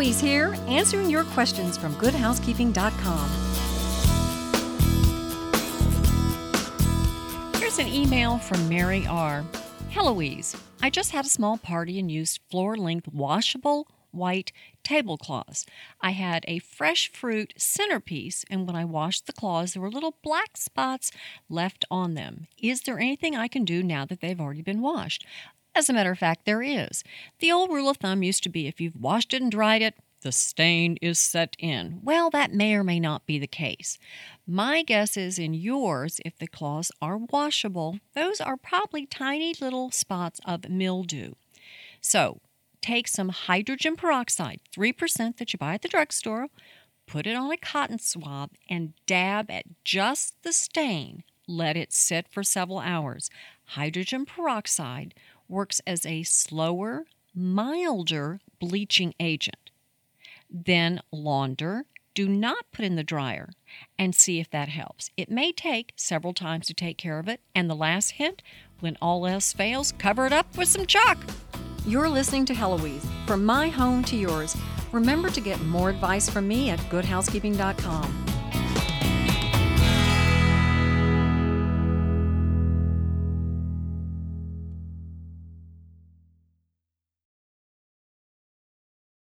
Heloise here, answering your questions from goodhousekeeping.com. Here's an email from Mary R. Heloise, I just had a small party and used floor length washable white tablecloths. I had a fresh fruit centerpiece, and when I washed the cloths, there were little black spots left on them. Is there anything I can do now that they've already been washed? As a matter of fact, there is. The old rule of thumb used to be if you've washed it and dried it, the stain is set in. Well, that may or may not be the case. My guess is in yours, if the cloths are washable, those are probably tiny little spots of mildew. So, take some hydrogen peroxide, 3% that you buy at the drugstore, put it on a cotton swab, and dab at just the stain. Let it sit for several hours. Hydrogen peroxide works as a slower, milder bleaching agent. Then launder. Do not put in the dryer and see if that helps. It may take several times to take care of it. And the last hint when all else fails, cover it up with some chalk. You're listening to Heloise. From my home to yours, remember to get more advice from me at goodhousekeeping.com.